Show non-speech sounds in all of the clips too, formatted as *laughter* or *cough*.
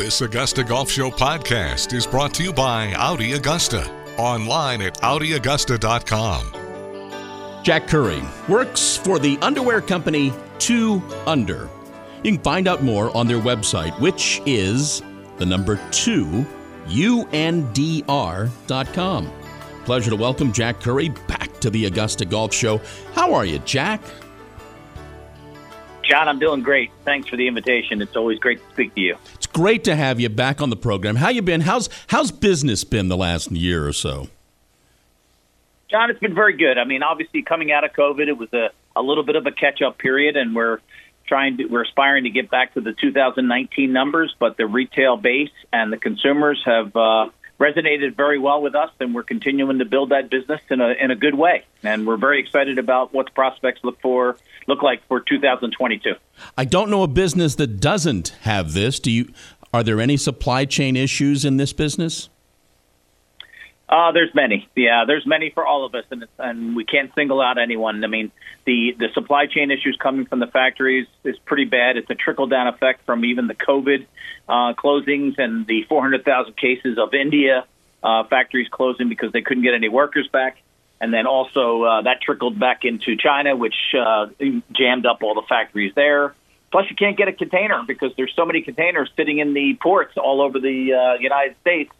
This Augusta Golf Show podcast is brought to you by Audi Augusta. Online at AudiAugusta.com. Jack Curry works for the underwear company 2 Under. You can find out more on their website, which is the number 2 UNDR.com. Pleasure to welcome Jack Curry back to the Augusta Golf Show. How are you, Jack? John, I'm doing great. Thanks for the invitation. It's always great to speak to you. Great to have you back on the program. How you been? How's how's business been the last year or so? John, it's been very good. I mean, obviously coming out of COVID, it was a, a little bit of a catch up period and we're trying to we're aspiring to get back to the 2019 numbers, but the retail base and the consumers have uh, resonated very well with us, and we're continuing to build that business in a in a good way. And we're very excited about what the prospects look for look like for 2022. I don't know a business that doesn't have this. Do you? Are there any supply chain issues in this business? Uh, there's many. Yeah, there's many for all of us, and and we can't single out anyone. I mean, the the supply chain issues coming from the factories is pretty bad. It's a trickle down effect from even the COVID uh, closings and the 400,000 cases of India uh, factories closing because they couldn't get any workers back. And then also uh, that trickled back into China, which uh, jammed up all the factories there. Plus, you can't get a container because there's so many containers sitting in the ports all over the uh, United States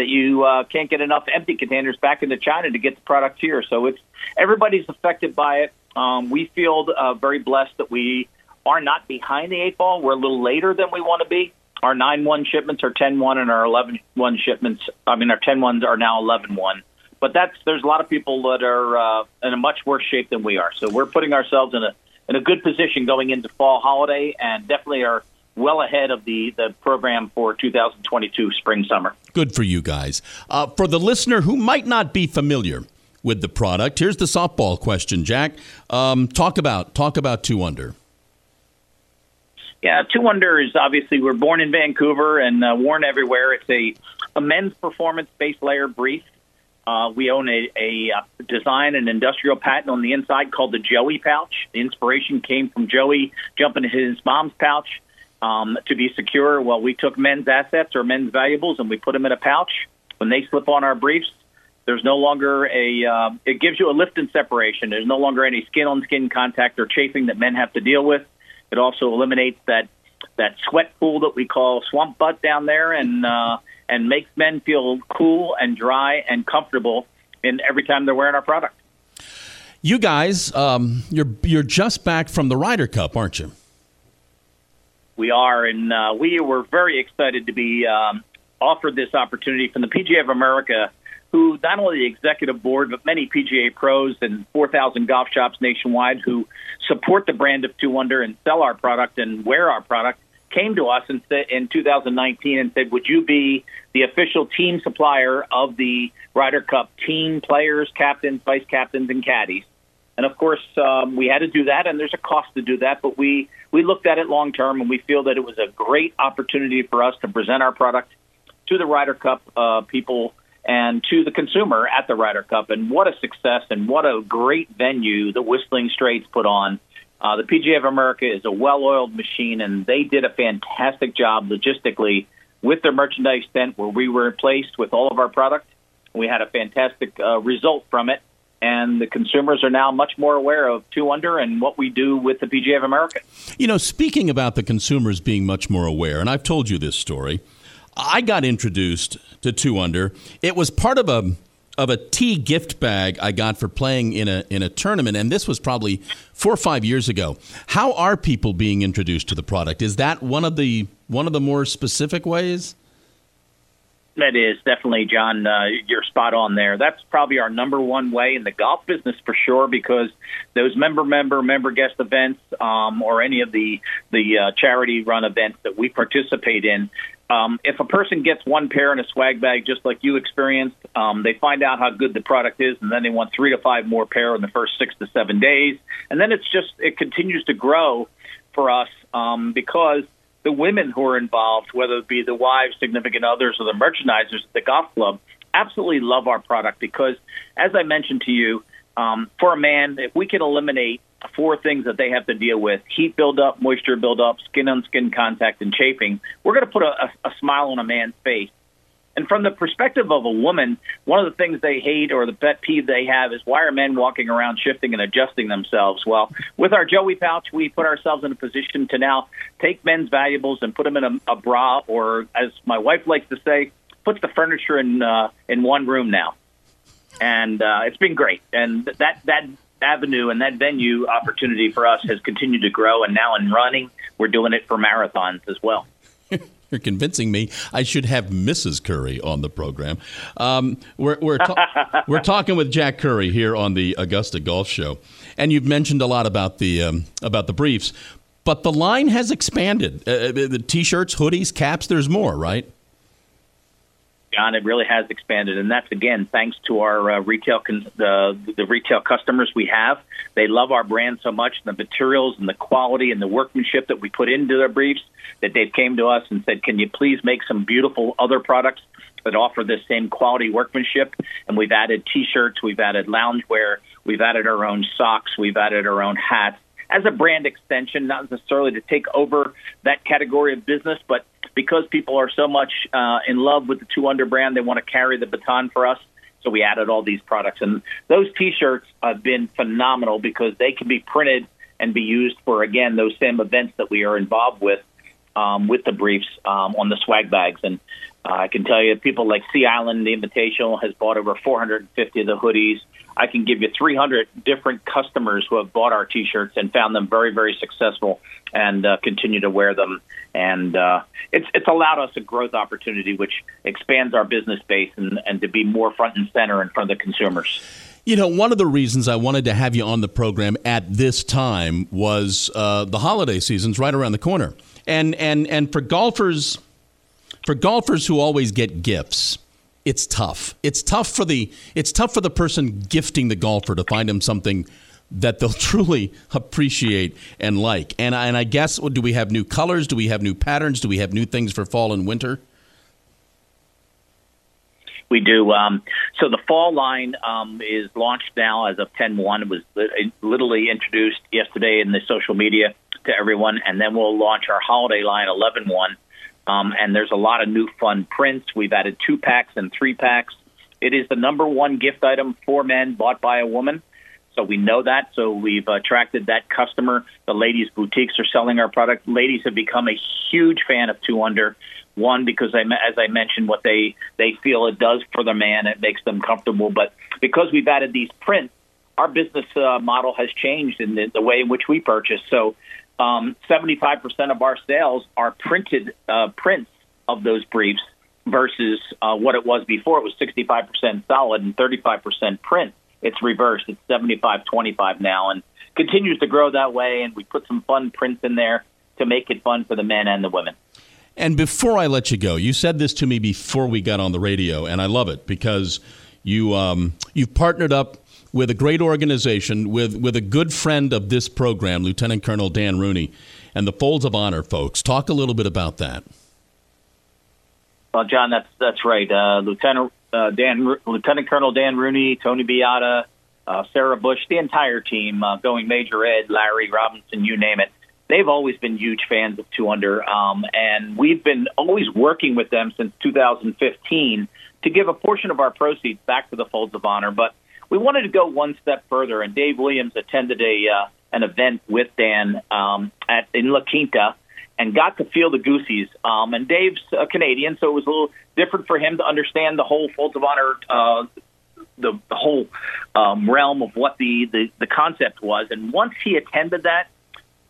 that you uh, can't get enough empty containers back into China to get the product here. So it's everybody's affected by it. Um, we feel uh, very blessed that we are not behind the eight ball. We're a little later than we want to be. Our 9 1 shipments are 10 1, and our 11 1 shipments, I mean, our 10 1s are now 11 1. But that's there's a lot of people that are uh, in a much worse shape than we are. So we're putting ourselves in a in a good position going into fall holiday, and definitely are well ahead of the, the program for 2022 spring summer. Good for you guys. Uh, for the listener who might not be familiar with the product, here's the softball question, Jack. Um, talk about talk about two under. Yeah, two under is obviously we're born in Vancouver and uh, worn everywhere. It's a, a men's performance base layer brief. Uh, we own a, a design and industrial patent on the inside called the Joey pouch. The inspiration came from Joey jumping in his mom's pouch um, to be secure. Well, we took men's assets or men's valuables and we put them in a pouch. When they slip on our briefs, there's no longer a. Uh, it gives you a lift and separation. There's no longer any skin on skin contact or chafing that men have to deal with. It also eliminates that that sweat pool that we call swamp butt down there, and uh, and makes men feel cool and dry and comfortable in every time they're wearing our product. You guys, um, you're you're just back from the Ryder Cup, aren't you? We are, and uh, we were very excited to be um, offered this opportunity from the PGA of America, who not only the executive board, but many PGA pros and 4,000 golf shops nationwide who support the brand of Two Under and sell our product and wear our product came to us said in 2019 and said, "Would you be the official team supplier of the Ryder Cup team players, captains, vice captains, and caddies?" And of course, um, we had to do that, and there's a cost to do that. But we we looked at it long term, and we feel that it was a great opportunity for us to present our product to the Ryder Cup uh, people and to the consumer at the Ryder Cup. And what a success, and what a great venue the Whistling Straits put on. Uh, the PGA of America is a well-oiled machine, and they did a fantastic job logistically with their merchandise tent, where we were placed with all of our product. We had a fantastic uh, result from it and the consumers are now much more aware of two under and what we do with the PGA of America. You know, speaking about the consumers being much more aware, and I've told you this story. I got introduced to two under. It was part of a of a tee gift bag I got for playing in a in a tournament, and this was probably four or five years ago. How are people being introduced to the product? Is that one of the one of the more specific ways? That is definitely, John. Uh, you're spot on there. That's probably our number one way in the golf business for sure, because those member, member, member guest events, um, or any of the the uh, charity run events that we participate in, um, if a person gets one pair in a swag bag, just like you experienced, um, they find out how good the product is, and then they want three to five more pair in the first six to seven days, and then it's just it continues to grow for us um, because the women who are involved, whether it be the wives, significant others, or the merchandisers at the golf club, absolutely love our product because, as I mentioned to you, um, for a man, if we can eliminate four things that they have to deal with heat buildup, moisture buildup, skin on skin contact, and chafing. We're going to put a, a, a smile on a man's face. And from the perspective of a woman, one of the things they hate or the pet peeve they have is why are men walking around shifting and adjusting themselves? Well, with our Joey pouch, we put ourselves in a position to now take men's valuables and put them in a, a bra, or as my wife likes to say, puts the furniture in uh, in one room now. And uh, it's been great. And that that avenue and that venue opportunity for us has continued to grow. And now in running, we're doing it for marathons as well. You're convincing me I should have Mrs. Curry on the program. Um, we're we're, ta- *laughs* we're talking with Jack Curry here on the Augusta Golf Show, and you've mentioned a lot about the um, about the briefs, but the line has expanded. Uh, uh the t-shirts, hoodies, caps. There's more, right? John, it really has expanded, and that's again thanks to our uh, retail con- the the retail customers we have. They love our brand so much, and the materials and the quality and the workmanship that we put into their briefs. That they've came to us and said, "Can you please make some beautiful other products that offer this same quality workmanship?" And we've added T-shirts, we've added loungewear, we've added our own socks, we've added our own hats as a brand extension, not necessarily to take over that category of business, but because people are so much uh, in love with the Two Under brand, they want to carry the baton for us. So we added all these products, and those T-shirts have been phenomenal because they can be printed and be used for again those same events that we are involved with um, with the briefs um, on the swag bags. And uh, I can tell you, people like Sea Island, the Invitational, has bought over 450 of the hoodies. I can give you 300 different customers who have bought our T-shirts and found them very, very successful and uh, continue to wear them. And uh, it's it's allowed us a growth opportunity, which expands our business base and, and to be more front and center in front of the consumers. You know, one of the reasons I wanted to have you on the program at this time was uh, the holiday season's right around the corner, and and and for golfers, for golfers who always get gifts it's tough. It's tough for the it's tough for the person gifting the golfer to find him something that they'll *laughs* truly appreciate and like. And I, and I guess do we have new colors? Do we have new patterns? Do we have new things for fall and winter? We do. Um, so the fall line um, is launched now as of 10-1. It was literally introduced yesterday in the social media to everyone, and then we'll launch our holiday line 11-1 um, and there's a lot of new fun prints. We've added two packs and three packs. It is the number one gift item for men bought by a woman. So we know that. So we've attracted that customer. The ladies' boutiques are selling our product. Ladies have become a huge fan of Two Under. One because I, as I mentioned, what they they feel it does for the man, it makes them comfortable. But because we've added these prints, our business uh, model has changed in the, the way in which we purchase. So um, 75% of our sales are printed uh, prints of those briefs versus uh, what it was before. It was 65% solid and 35% print. It's reversed. It's 75 25 now and continues to grow that way. And we put some fun prints in there to make it fun for the men and the women. And before I let you go, you said this to me before we got on the radio, and I love it because you um, you've partnered up with a great organization, with, with a good friend of this program, Lieutenant Colonel Dan Rooney, and the Folds of Honor folks. Talk a little bit about that. Well, John, that's that's right. Uh, Lieutenant uh, Dan, Lieutenant Colonel Dan Rooney, Tony Beata, uh, Sarah Bush, the entire team, uh, going Major Ed, Larry Robinson, you name it. They've always been huge fans of Two Under, um, and we've been always working with them since 2015 to give a portion of our proceeds back to the Folds of Honor. But we wanted to go one step further, and Dave Williams attended a uh, an event with Dan um, at in La Quinta and got to feel the goosies. Um, and Dave's a Canadian, so it was a little different for him to understand the whole Folds of Honor, uh, the, the whole um, realm of what the, the the concept was. And once he attended that,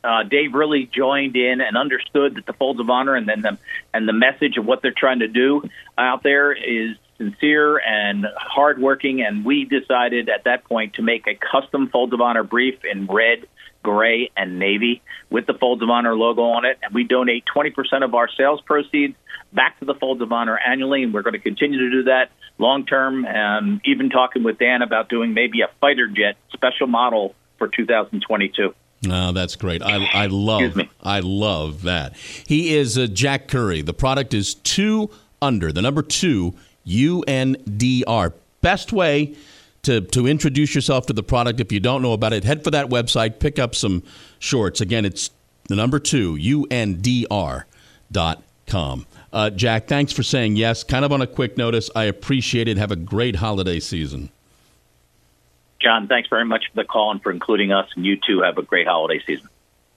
uh, Dave really joined in and understood that the Folds of Honor and then the and the message of what they're trying to do out there is sincere and hardworking, and we decided at that point to make a custom Folds of Honor brief in red, gray, and navy with the Folds of Honor logo on it. And we donate 20% of our sales proceeds back to the Folds of Honor annually, and we're going to continue to do that long term. And even talking with Dan about doing maybe a fighter jet special model for 2022. Oh, that's great. I, I love I love that. He is uh, Jack Curry. The product is two under, the number two UNDR. Best way to, to introduce yourself to the product. If you don't know about it, head for that website, pick up some shorts. Again, it's the number two, UNDR dot com. Uh, Jack, thanks for saying yes. Kind of on a quick notice. I appreciate it. Have a great holiday season. John, thanks very much for the call and for including us. And you too have a great holiday season.